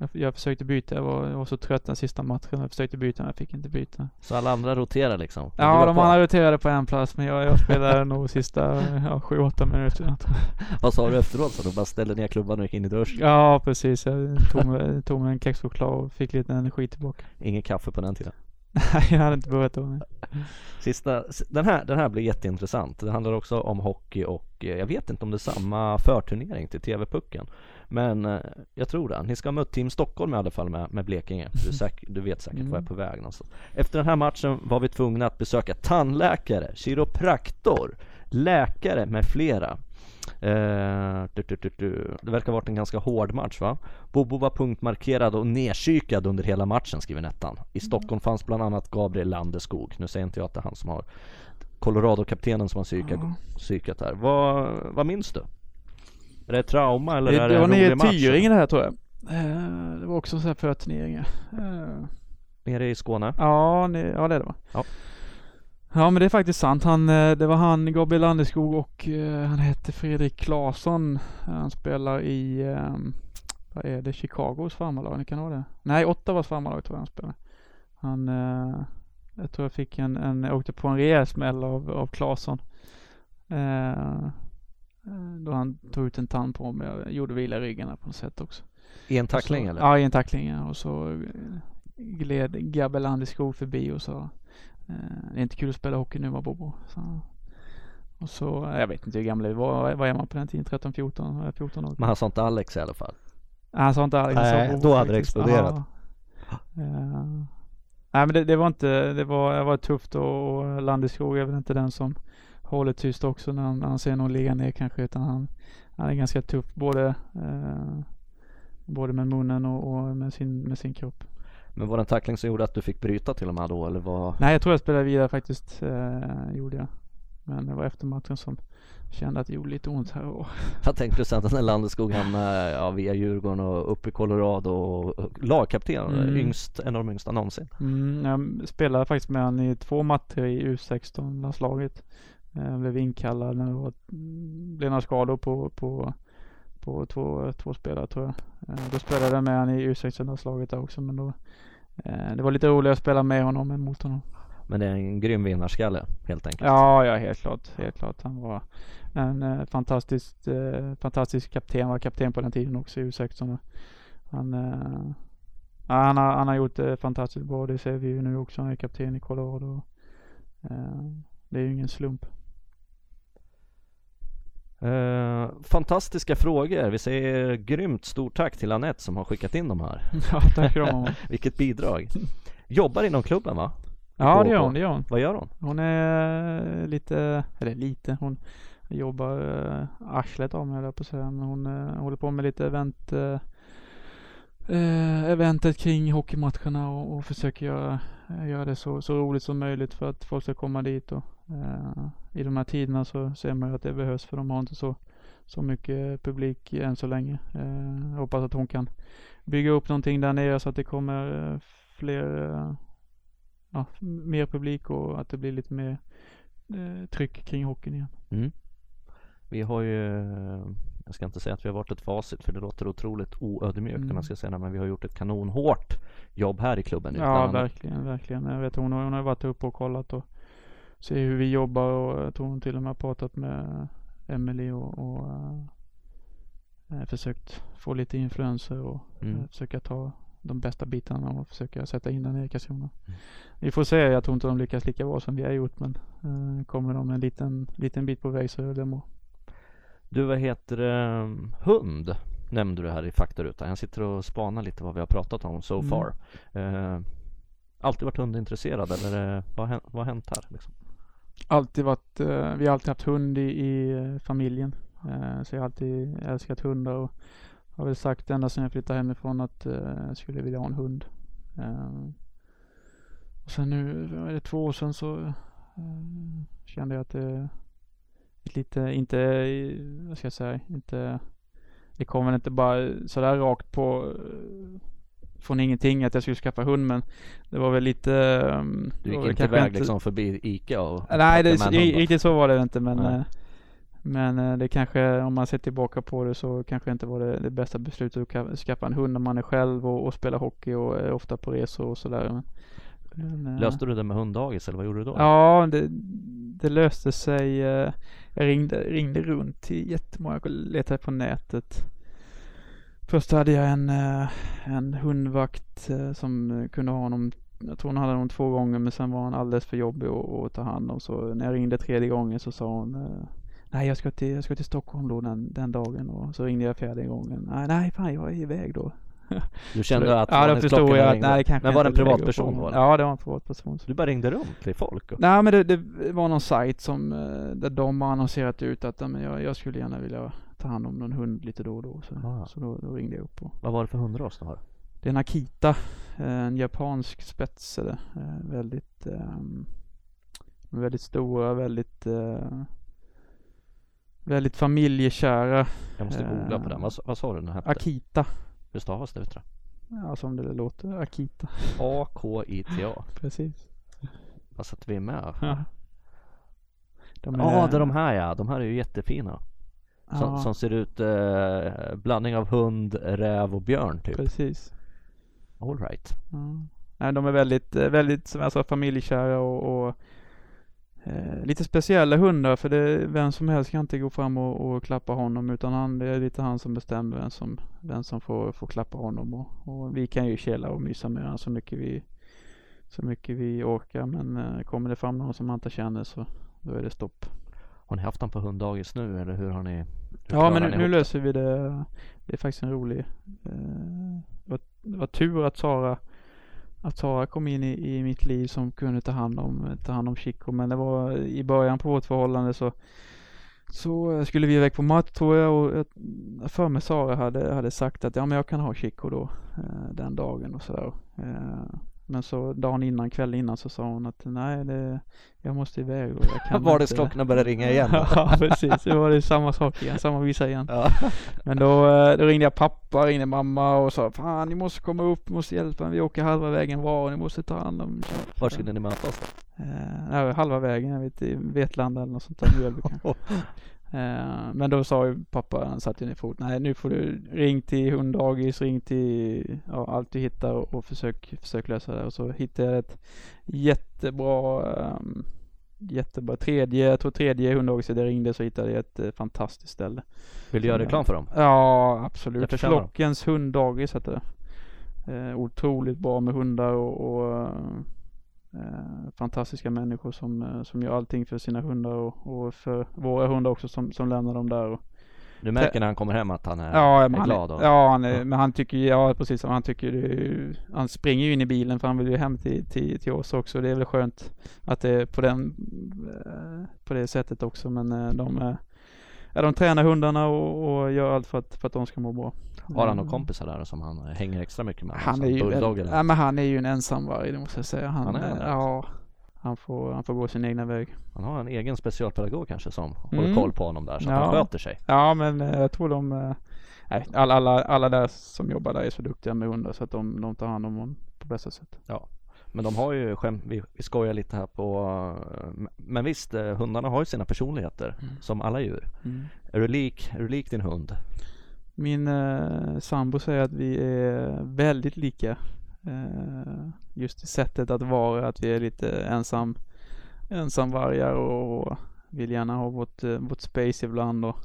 jag, jag försökte byta. Jag var, jag var, så trött den sista matchen. Jag försökte byta men jag fick inte byta. Så alla andra roterade liksom? Ja, de andra roterade på en plats men jag, jag spelade nog sista ja, sju, åtta minuter. Vad sa du efteråt? Så du bara ställde ner klubban och gick in i duschen? Ja, precis. Jag tog, tog mig en kexchoklad och fick lite energi tillbaka. Ingen kaffe på den tiden? Nej, jag hade inte börjat då. Sista, den här, den här blir jätteintressant. Det handlar också om hockey och eh, jag vet inte om det är samma förturnering till TV-pucken. Men eh, jag tror det. Ni ska ha mött Team Stockholm i alla fall med, med Blekinge. Du, säk, du vet säkert mm. var jag är på väg någonstans. Efter den här matchen var vi tvungna att besöka tandläkare, kiropraktor, läkare med flera. Eh, du, du, du, det verkar ha varit en ganska hård match va? Bobo var punktmarkerad och nedkykad under hela matchen skriver Nettan. I mm. Stockholm fanns bland annat Gabriel Landeskog. Nu säger inte jag att det är han som har Colorado-kaptenen som har psykat, mm. psykat här. Vad, vad minns du? Är det trauma eller det, är det, det en rolig match? Det var nere i Tyringen här tror jag. Eh, det var också så här förturneringar. Eh. Nere i Skåne? Ja, ne, ja det är det va? Ja. Ja men det är faktiskt sant. Han, eh, det var han, Gabriel Landeskog och han hette Fredrik Claesson. Han spelar i, vad är det, Chicagos farmarlag? Kan det vara det? Nej, Ottawas farmarlag tror jag han spelar. Han, jag tror jag fick en, en åkte på en rejäl smäll av, av Claesson. Eh, då han tog ut en tand på mig och gjorde vila i ryggen på något sätt också. I en tackling så, eller? Ja, i en tackling ja. Och så eh, gled Gabeland i skog förbi och sa eh, Det är inte kul att spela hockey nu va Bobo. Så, och så, jag vet inte hur gammal vi var. Vad är man på den tiden? 13, 14, 14 år? Men han sa inte Alex i alla fall? Han sa inte Alex. Nej, Bobo, då hade det exploderat. Ja. Nej men det, det, var inte, det var, det var tufft och, och Landeskog är väl inte den som håller tyst också när han, när han ser någon ligga ner kanske utan han, han är ganska tuff både eh, både med munnen och, och, med, sin, med sin kropp. Men var det en tackling som gjorde att du fick bryta till och med då eller vad? Nej jag tror jag spelade vidare faktiskt, eh, gjorde jag. Men det var efter matchen som, kände att det gjorde lite ont här och Jag tänkte sen när Landeskog hamnade ja, via Djurgården och upp i Colorado och lagkapten, Mm. yngst, en av de yngsta någonsin. Mm, jag spelade faktiskt med han i två matcher i U16-landslaget. Jag blev inkallad när det var, blev några skador på, på, på två, två spelare tror jag. Eh, Då spelade jag med han i U16-landslaget där också men då eh, Det var lite roligare att spela med honom än mot honom. Men det är en grym vinnarskalle helt enkelt. Ja, ja helt klart. Helt klart. Han var en eh, fantastisk, eh, fantastisk kapten. var kapten på den tiden också i U16. Han, eh, ja, han, har, han har gjort det fantastiskt bra. Det ser vi ju nu också. Han är kapten i Colorado. Eh, det är ju ingen slump. Eh, fantastiska frågor. Vi säger grymt stort tack till Anette som har skickat in de här. ja, tack dem. Vilket bidrag. Jobbar inom klubben va? Ja, det gör hon. Det gör hon. Vad gör hon? Hon är lite, eller lite, hon jobbar uh, arslet av mig höll jag på att säga. Men hon uh, håller på med lite event, uh, eventet kring hockeymatcherna och, och försöker göra, Eh, göra det så, så roligt som möjligt för att folk ska komma dit. Och, eh, I de här tiderna så ser man ju att det behövs för de har inte så, så mycket publik än så länge. Eh, jag hoppas att hon kan bygga upp någonting där nere så att det kommer eh, fler eh, ja, mer publik och att det blir lite mer eh, tryck kring hockeyn igen. Mm. Vi har ju, jag ska inte säga att vi har varit ett facit för det låter otroligt oödmjukt Mm. när man ska säga det, men vi har gjort ett kanonhårt jobb här i klubben. Ja, annat. verkligen, verkligen. Jag vet hon har, hon har varit uppe och kollat och ser hur vi jobbar och jag tror hon till och med har pratat med Emily och, och eh, försökt få lite influenser och Mm. eh, försöka ta de bästa bitarna och försöka sätta in den i Karlskrona. Mm. Vi får se. Jag tror inte de lyckas lika bra som vi har gjort men eh, kommer de en liten, liten bit på väg så är det bra. Du, vad heter det, hund nämnde du här i faktarutan. Jag sitter och spanar lite vad vi har pratat om so Mm. far. Eh, alltid varit hundintresserad eller eh, vad, har vad har hänt här? Liksom? alltid varit, eh, vi har alltid haft hund i, i eh, familjen. Eh, så jag har alltid älskat hundar och har väl sagt ända sedan jag flyttade hemifrån att eh, jag skulle vilja ha en hund. Och sen nu, är det två år sedan så kände jag att det lite, inte, vad ska jag säga, inte, det kom väl inte bara sådär rakt på eh, från ingenting att jag skulle skaffa hund men det var väl lite ehm, Du gick inte iväg liksom förbi Ica och Nej, det, riktigt så var det inte men Nej. eh, Men eh, det kanske, om man ser tillbaka på det så kanske inte var det, det bästa beslutet att ka- skaffa en hund när man är själv och, och spelar hockey och är ofta på resor och sådär. Men, eh, Löste du det med hunddagis eller vad gjorde du då? Ja, det, det löste sig. eh, Jag ringde, ringde runt till jättemånga och letade på nätet. Först hade jag en, eh, en hundvakt som kunde ha honom jag tror hon hade honom två gånger men sen var han alldeles för jobbig att, att ta hand om så när jag ringde tredje gången så sa hon Nej jag ska till, jag ska till Stockholm då den, den dagen och så ringde jag fjärde gången. Nej, nej fan jag är iväg då. Du kände att Ja då förstod jag att ringde? nej kanske Men var det en privatperson då? Ja det var en privatperson. Du bara ringde runt till folk? Och... Nej men det, det var någon sajt som, eh, där de har annonserat ut att men jag, jag skulle gärna vilja ta hand om någon hund lite då och då. Så, Ah. så då, då ringde jag upp och Vad var det för hundras du har? Det är en Akita, eh, en japansk spets är det. Eh, Väldigt, ehm, väldigt stora, väldigt, eh, väldigt familjekära. Jag måste googla på den. Vad, vad sa du den hette? Akita, Hur stavas det? Vet du? ja som det låter, Akita. A-K-I-T-A. Precis. Vad sätter vi med? Ja. De Ja, det är de här ja. De här är ju jättefina. Som, ja, som ser ut eh, blandning av hund, räv och björn typ. precis. All right. Ja. Nej, de är väldigt, eh, väldigt som jag sa, familjekära och, och eh, lite speciella hundar för det, vem som helst kan inte gå fram och, och klappa honom utan han, det är lite han som bestämmer vem som, vem som får, får klappa honom och, och vi kan ju källa och mysa med honom så mycket vi så mycket vi orkar men eh, kommer det fram någon som man inte känner så då är det stopp. Har ni haft den på hunddagis nu eller hur har ni? Hur Ja men nu, nu löser vi det. Det är faktiskt en rolig. Eh, det, var, det var tur att Sara att Sara kom in i, i mitt liv som kunde ta hand om ta hand om Chico. Men det var i början på vårt förhållande så så skulle vi iväg på match tror jag och jag för mig Sara hade, hade sagt att ja men jag kan ha Chico då eh, den dagen och sådär. Eh, men så dagen innan, kvällen innan så sa hon att nej, det, jag måste iväg och jag kan Vardagsklockorna började ringa igen. ja, precis. Det var det samma sak igen, samma visa igen. Ja. Men då, eh, då ringde jag pappa, ringde mamma och sa Fan, ni måste komma upp, ni måste hjälpa mig. Vi åker halva vägen var och ni måste ta hand om Var skulle ni mötas då? Eh, nej, halva vägen, jag vet i Vetlanda eller något sånt där. Mjölby kanske. Eh, men då sa ju pappa, han satte ner fot. Nej nu får du ring till hunddagis, ring till ja, allt du hittar och, och försök, försök lösa det. Och så hittade jag ett jättebra um, Jättebra tredje, jag tror tredje hunddagiset jag ringde så hittade jag ett eh, fantastiskt ställe. Vill du göra reklam för dem? Ja absolut. Flockens hunddagis heter det. Eh, otroligt bra med hundar och, och eh, fantastiska människor som, eh, som gör allting för sina hundar och, och för våra hundar också som, som lämnar dem där. Och, Du märker när han kommer hem att han är, ja, är han, glad? Och, ja, han är, ja. men han tycker ja precis, han tycker det, han springer ju in i bilen för han vill ju hem till, till, till oss också. Det är väl skönt att det är på den, eh, på det sättet också. Men eh, de, eh, ja, de tränar hundarna och, och gör allt för att, för att de ska må bra. Har han Eh, några kompisar där som han hänger extra mycket med? Han är ju, bulldog eller? ja, men han är ju en ensamvarg, det måste jag säga. Han, Han är eh, det? Ja, han får, han får gå sin egna väg. Han har en egen specialpedagog kanske som håller Mm. koll på honom där så att Ja. han sköter sig. Ja, men eh, jag tror de, eh, nej, alla, alla, alla där som jobbar där är så duktiga med hundar så att de, de tar hand om honom på bästa sätt. Men de har ju skämt, vi, vi skojar lite här på eh, Men visst, eh, hundarna har ju sina personligheter Mm. som alla djur. Mm. Är du lik, är du lik din hund? Min eh, sambo säger att vi är väldigt lika. Eh, just i sättet att vara, att vi är lite ensam, ensamvargar och, och vill gärna ha vårt, eh, vårt space ibland. Och,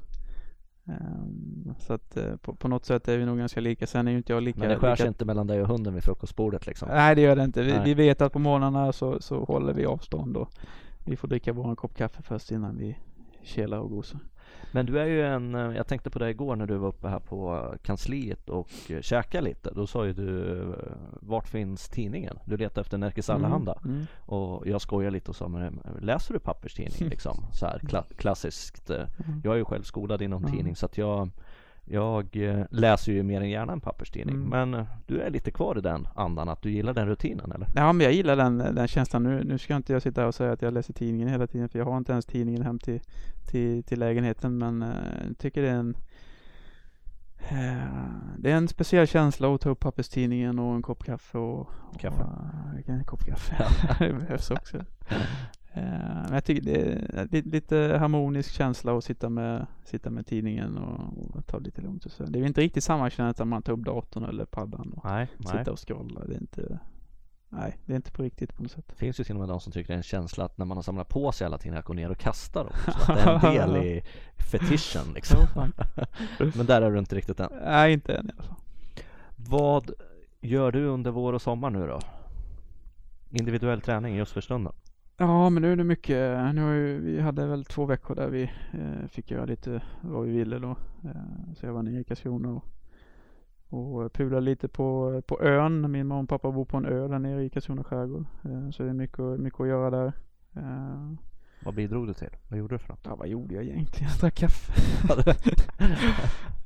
ehm, så att eh, på, på något sätt är vi nog ganska lika. Sen är ju inte jag lika. Men det skär sig lika inte mellan dig och hunden vid frukostbordet liksom? Nej det gör det inte. Vi, vi vet att på morgnarna så, så håller vi avstånd och vi får dricka vår kopp kaffe först innan vi kelar och gosar. Men du är ju en, eh, jag tänkte på det igår när du var uppe här på kansliet och eh, käkade lite. Då sa ju du, eh, vart finns tidningen? Du letar efter Nerikes Allehanda. Mm, mm. Och jag skojar lite och sa, men läser du papperstidning liksom? Så här kla- klassiskt. eh, Mm. Jag är ju själv skolad inom Mm. tidning så att jag jag eh, läser ju mer än gärna en papperstidning. Mm. Men eh, du är lite kvar i den andan, att du gillar den rutinen eller? Ja men jag gillar den, den känslan. Nu, nu ska inte jag sitta här och säga att jag läser tidningen hela tiden för jag har inte ens tidningen hem till, till, till lägenheten men eh, jag tycker det är en eh, det är en speciell känsla att ta upp papperstidningen och en kopp kaffe och, och Kaffe. eh, en kopp kaffe. det behövs också. Eh, Men jag tycker det är li- lite harmonisk känsla att sitta med, sitta med tidningen och, och ta det lite lugnt och så. Det är inte riktigt samma känsla när man tar upp datorn eller paddan och Nej, nej. sitta och scrolla. Det är inte, nej, det är inte på riktigt på något sätt. Det finns ju till och med de som tycker det är en känsla att när man har samlat på sig alla tidningar att gå ner och kasta dem. Så att det är en del i fetischen liksom. Men där är du inte riktigt än. Nej, inte än i alla fall. Vad gör du under vår och sommar nu då? Individuell träning just för stunden? Ja, men nu är det mycket. Nu har ju, vi hade väl två veckor där vi eh, fick göra lite vad vi ville då. Eh, så jag var nere i Karlskrona och, och pulade lite på, på ön. Min mamma och pappa bor på en ö där nere i Karlskrona skärgård. Eh, så det är mycket, mycket att göra där. Eh, Vad bidrog du till? Vad gjorde du för något? ja, vad gjorde jag egentligen? Jag drack kaffe.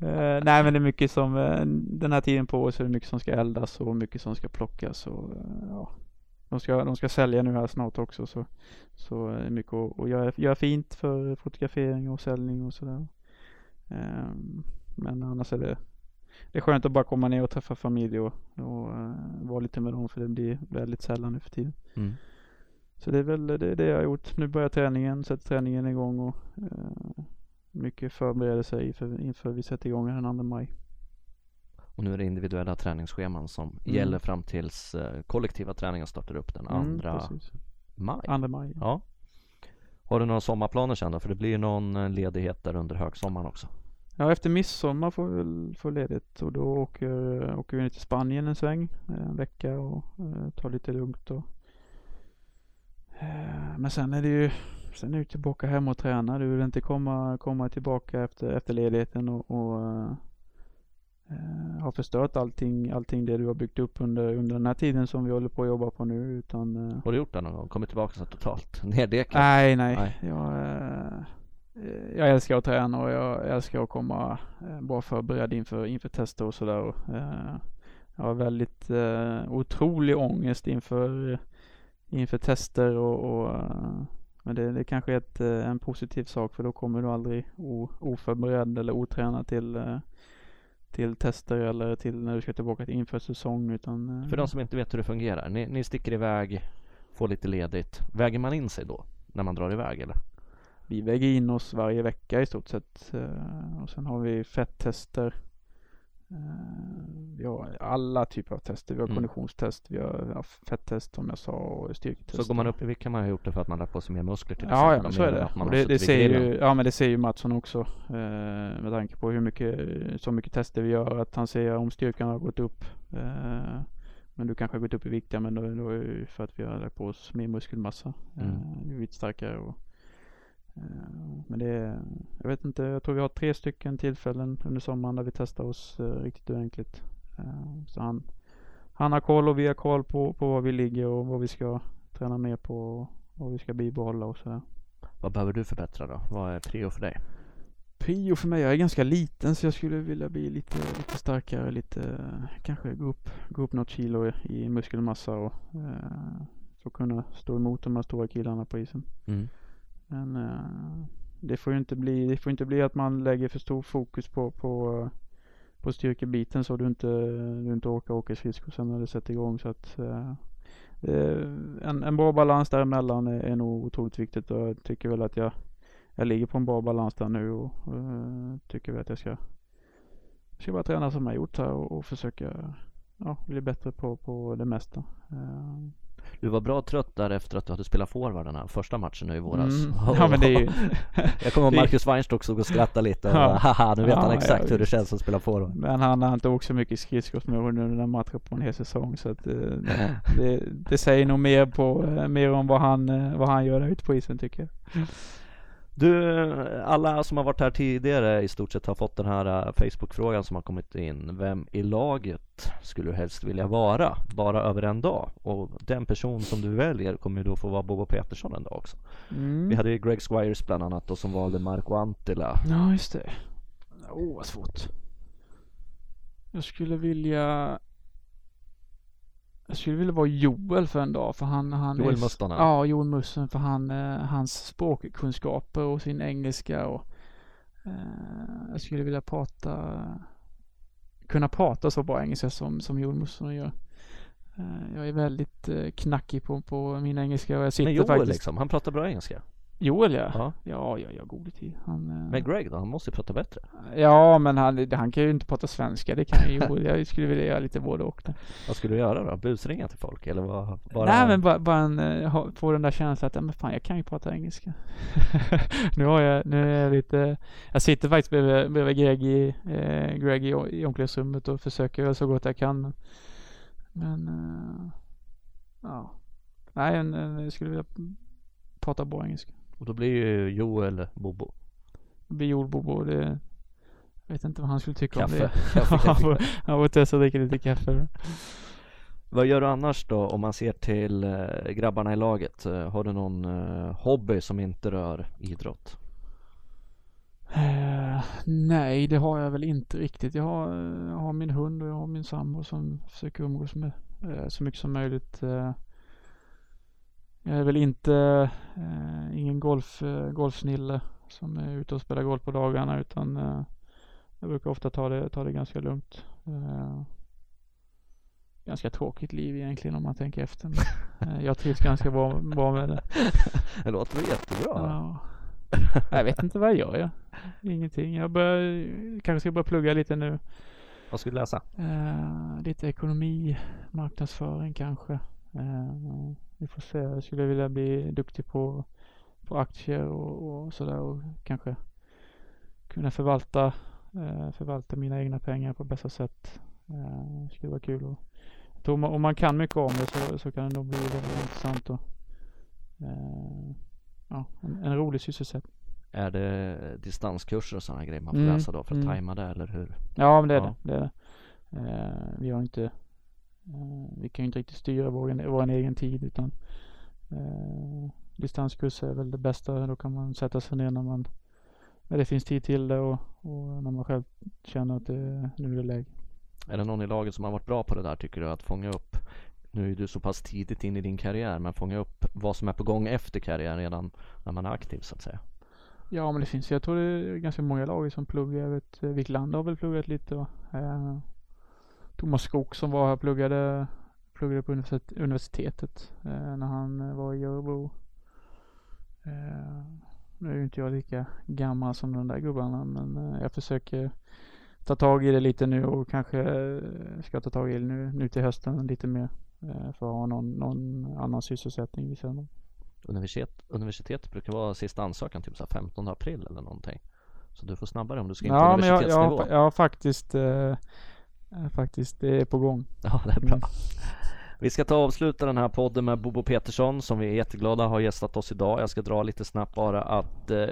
Eh, nej men det är mycket som, eh, den här tiden på året så är det mycket som ska eldas och mycket som ska plockas och eh, ja. De ska, de ska sälja nu här snart också så, så är det mycket att, att göra, göra fint för fotografering och säljning och sådär. Ehm, men annars är det, det är skönt att bara komma ner och träffa familj och, och eh, vara lite med dem för det blir väldigt sällan nu för tiden. Mm. Så det är väl det, är det jag har gjort. Nu börjar träningen, sätter träningen igång och eh, mycket förberedelser inför, inför vi sätter igång den 2 maj. Och nu är det individuella träningsscheman som Mm. gäller fram tills eh, kollektiva träningen startar upp den Mm, andra precis. maj. 2 maj. Ja. Har du några sommarplaner sen då? För det blir någon eh, ledighet där under högsommaren också. Ja, efter midsommar får vi väl få ledigt och då åker, åker vi ner till Spanien en sväng, eh, en vecka och tar lite lugnt och men sen är det ju Sen är du tillbaka hem och träna. Du vill inte komma, komma tillbaka efter, efter ledigheten och, och eh, eh, ha förstört allting, allting det du har byggt upp under, under den här tiden som vi håller på att jobba på nu. Utan, eh, Har du gjort det någon gång? Kommit tillbaka så totalt neddekad? Nej, nej. Nej. Jag, eh, jag älskar att träna och jag älskar att komma eh, bra förberedd inför, inför tester och sådär. eh, jag har väldigt uh, otrolig ångest inför, inför tester och, och uh, men det, det kanske är ett, en positiv sak för då kommer du aldrig o, oförberedd eller otränad till till tester eller till när du ska tillbaka till inför säsong utan För de som inte vet hur det fungerar, ni, ni sticker iväg, får lite ledigt. Väger man in sig då när man drar iväg eller? Vi väger in oss varje vecka i stort sett och sen har vi fetttester Eh, vi har alla typer av tester. Vi har mm. konditionstest, vi har fetttest som jag sa och styrketest. Så går man upp i vikt kan man ha gjort det för att man lagt på sig mer muskler till Ja, ja så är det. Och det, det ser ju, ja men det ser ju Mattsson också. Eh, med tanke på hur mycket, så mycket tester vi gör. Att han ser om styrkan har gått upp. Eh, men du kanske har gått upp i vikt, ja men då, då är det för att vi har lagt på oss mer muskelmassa. Mm. Eh, vi är lite starkare och Eh, men det jag vet inte, jag tror vi har tre stycken tillfällen under sommaren där vi testar oss eh, riktigt ordentligt. Eh, så han, han har koll och vi har koll på, på var vi ligger och vad vi ska träna mer på och vad vi ska bibehålla och sådär. Vad behöver du förbättra då? Vad är prio för dig? Prio för mig, jag är ganska liten så jag skulle vilja bli lite, lite starkare, lite kanske gå upp, gå upp något kilo i, i muskelmassa och eh, så kunna stå emot de här stora killarna på isen. Mm. Men uh, det får ju inte bli, det får inte bli att man lägger för stor fokus på, på, på styrkebiten så du inte, du inte orkar åka skridskor sen när det sätter igång. Så att, uh, en, en bra balans däremellan är, är nog otroligt viktigt och jag tycker väl att jag, jag ligger på en bra balans där nu och uh, tycker väl att jag ska, ska bara träna som jag gjort här och, och försöka ja, bli bättre på, på det mesta. Uh, du var bra trött där efter att du hade spelat forward den här första matchen nu i våras. Mm. Ja, men det är ju... Jag kommer ihåg Marcus Weinstock såg och skrattade lite. Och ja. Haha, nu vet ja, han exakt ja, hur det känns att spela forward. Men han har inte åkt så mycket skridskor som jag under den matchen på en hel säsong. Så att, det, eh, det, det, säger nog mer, på, eh, mer om vad han, eh, vad han gör där ute på isen tycker jag. Du, alla som har varit här tidigare i stort sett har fått den här äh, Facebook-frågan som har kommit in. Vem i laget skulle du helst vilja vara, bara över en dag? Och den person som du väljer kommer ju då få vara Bobo Petersson en dag också. Mm. Vi hade ju Greg Squires bland annat då som valde Marco Antila. Ja, just det. Åh, oh, vad svårt. Jag skulle vilja jag skulle vilja vara Joel för en dag för han, han Joel Mustonen? Ja, Joel Musten för han, eh, hans språkkunskaper och sin engelska och eh, jag skulle vilja prata kunna prata så bra engelska som, som Joel Mustonen gör. Eh, jag är väldigt eh, knackig på, på min engelska och jag sitter Men Joel faktiskt... liksom, han pratar bra engelska? Joel ja. Ja, ja, ja, ja god tid. Han, eh, men Greg då? Han måste ju prata bättre. Ja, men han, han kan ju inte prata svenska. Det kan ju Joel. Jag skulle vilja göra lite både och. Vad skulle du göra då? Busringa till folk? Eller vad? Bara... Nej, men bara, bara en, eh, få den där känslan att, ja men fan jag kan ju prata engelska. nu har jag, nu är jag lite, jag sitter faktiskt bredvid, bredvid Greg i, eh, Greg i, i omklädningsrummet och försöker så gott jag kan. Men, men eh, ja. Nej, en, jag skulle vilja prata bra engelska. Och då blir ju Joel Bobo. Det blir Joel Bobo. Det, jag vet inte vad han skulle tycka kaffe. om det. Kaffe, kaffe. han får testa att dricka lite kaffe. Vad gör du annars då om man ser till eh, grabbarna i laget? Eh, har du någon eh, hobby som inte rör idrott? Uh, nej, det har jag väl inte riktigt. Jag har, jag har min hund och jag har min sambo som försöker umgås med uh, så mycket som möjligt. Uh, jag är väl inte eh, ingen golf, eh, golfsnille som är ute och spelar golf på dagarna utan eh, jag brukar ofta ta det, ta det ganska lugnt. Eh, ganska tråkigt liv egentligen om man tänker efter. Men, eh, jag trivs ganska bra, bra med det. Det låter väl jättebra? Ja. Jag vet inte vad jag gör. Jag. Ingenting. Jag bör, kanske ska börja plugga lite nu. Vad ska du läsa? Eh, lite ekonomi, marknadsföring kanske. Vi får se. Jag skulle vilja bli duktig på, på aktier och, och sådär och kanske kunna förvalta, eh, förvalta mina egna pengar på bästa sätt. Eh, det skulle vara kul. Och, jag tror om man kan mycket om det så, så kan det nog bli väldigt intressant och eh, ja, en, en, rolig sysselsättning. Är det distanskurser och sådana grejer man får mm, läsa då för att mm. tajma det eller hur? Ja, men det är ja. det. det, är det. Eh, vi har inte vi kan ju inte riktigt styra vår, vår egen tid utan eh, distanskurser är väl det bästa. Då kan man sätta sig ner när man när det finns tid till det och, och när man själv känner att det, nu är det läge. Är det någon i laget som har varit bra på det där tycker du? Att fånga upp, nu är du så pass tidigt in i din karriär, men fånga upp vad som är på gång efter karriären redan när man är aktiv så att säga. Ja men det finns, jag tror det är ganska många lag som pluggar. Jag vet eh, Wiklander har väl pluggat lite och, eh, Thomas Skog som var här pluggade, pluggade på universitetet eh, när han eh, var i Örebro. Eh, nu är ju inte jag lika gammal som de där gubbarna men eh, jag försöker ta tag i det lite nu och kanske eh, ska ta tag i det nu, nu till hösten lite mer för att ha någon, någon annan sysselsättning vid sidan. Universitet, universitetet brukar vara sista ansökan typ så här 15 april eller någonting. Så du får snabbare om du ska in på Ja men jag, universitetsnivå. jag, har faktiskt eh, Faktiskt, det är på gång. Ja, det är bra. Mm. Vi ska ta och avsluta den här podden med Bobo Petersson som vi är jätteglada har gästat oss idag. Jag ska dra lite snabbt bara att eh,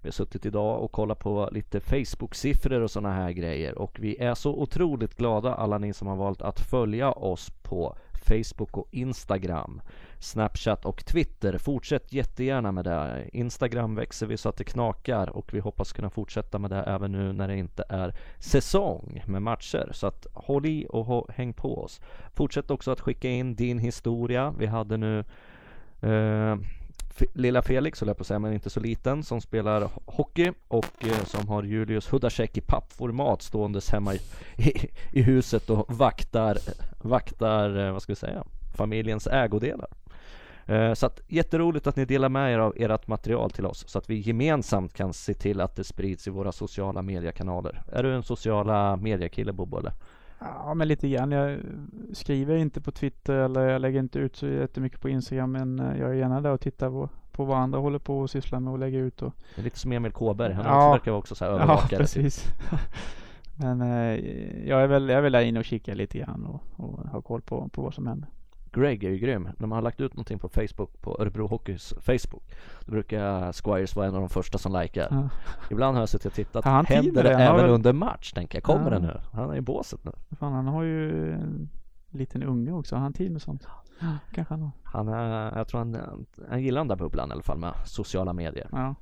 vi har suttit idag och kollat på lite Facebook-siffror och sådana här grejer och vi är så otroligt glada alla ni som har valt att följa oss på Facebook och Instagram, Snapchat och Twitter. Fortsätt jättegärna med det. Instagram växer vi så att det knakar och vi hoppas kunna fortsätta med det även nu när det inte är säsong med matcher. Så att håll i och hå- häng på oss. Fortsätt också att skicka in din historia. Vi hade nu eh, Lilla Felix, höll jag på att säga, men inte så liten, som spelar hockey och eh, som har Julius Hudacek i pappformat ståendes hemma i, i, i huset och vaktar, vaktar, eh, vad ska vi säga, familjens ägodelar. Eh, Så att jätteroligt att ni delar med er av ert material till oss så att vi gemensamt kan se till att det sprids i våra sociala mediekanaler. Är du en sociala mediekille Bobo eller? Ja men lite grann. Jag skriver inte på Twitter eller jag lägger inte ut så jättemycket på Instagram men eh, jag är gärna där och tittar på, på vad andra håller på och sysslar med och lägger ut och Det är lite som Emil Kåberg, han Ja. verkar vara också så här Ja övervakare. precis. men eh, jag är väl, jag är väl där inne och kikar lite grann och, och har koll på, på vad som händer. Greg är ju grym. När man har lagt ut någonting på Facebook, på Örebro Hockeys Facebook, då brukar Squires vara en av de första som likar. Ja. Ibland har jag suttit och tittat, han händer det har även väl- under match? Tänker jag, kommer Ja. det nu? Han är i båset nu. Fan, han har ju en liten unge också. Har han tid med sånt? Ja, kanske han har. Han är, jag tror han, han gillar den där bubblan i alla fall med sociala medier. Ja.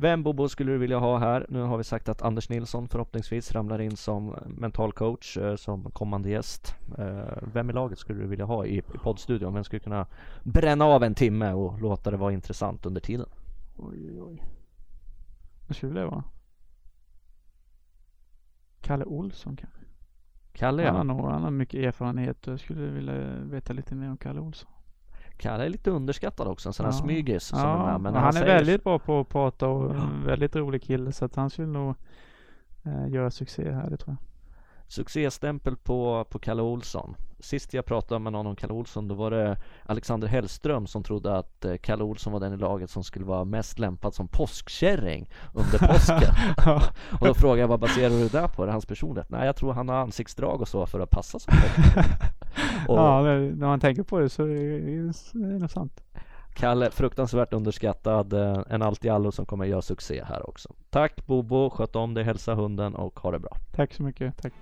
Vem Bobo skulle du vilja ha här? Nu har vi sagt att Anders Nilsson förhoppningsvis ramlar in som mental coach, eh, som kommande gäst. Eh, Vem i laget skulle du vilja ha i, poddstudion? Vem skulle kunna bränna av en timme och låta det vara intressant under tiden? Oj, oj, oj. Vad skulle det vara? Kalle Olsson kanske? Kalle Han, ja. har nog, han har mycket erfarenhet och jag skulle vilja veta lite mer om Kalle Olsson. Kalle är lite underskattad också, en sån här Ja. smygis som är Ja, med. Men han, han är säger- väldigt bra på att prata och en väldigt rolig kille så att han skulle nog eh, göra succé här, det tror jag. Succéstämpel på, på Kalle Olsson. Sist jag pratade med någon om Kalle Olsson då var det Alexander Hellström som trodde att eh, Kalle Olsson var den i laget som skulle vara mest lämpad som påskkärring under påsken. och då frågade jag vad baserar du det där på? Är det hans personlighet? Nej jag tror han har ansiktsdrag och så för att passa som. Och Ja, när man tänker på det så är det, är det nog sant. Kalle, fruktansvärt underskattad. eh, En allt i allo som kommer göra succé här också. Tack Bobo, sköt om dig, hälsa hunden och ha det bra. Tack så mycket. Tack.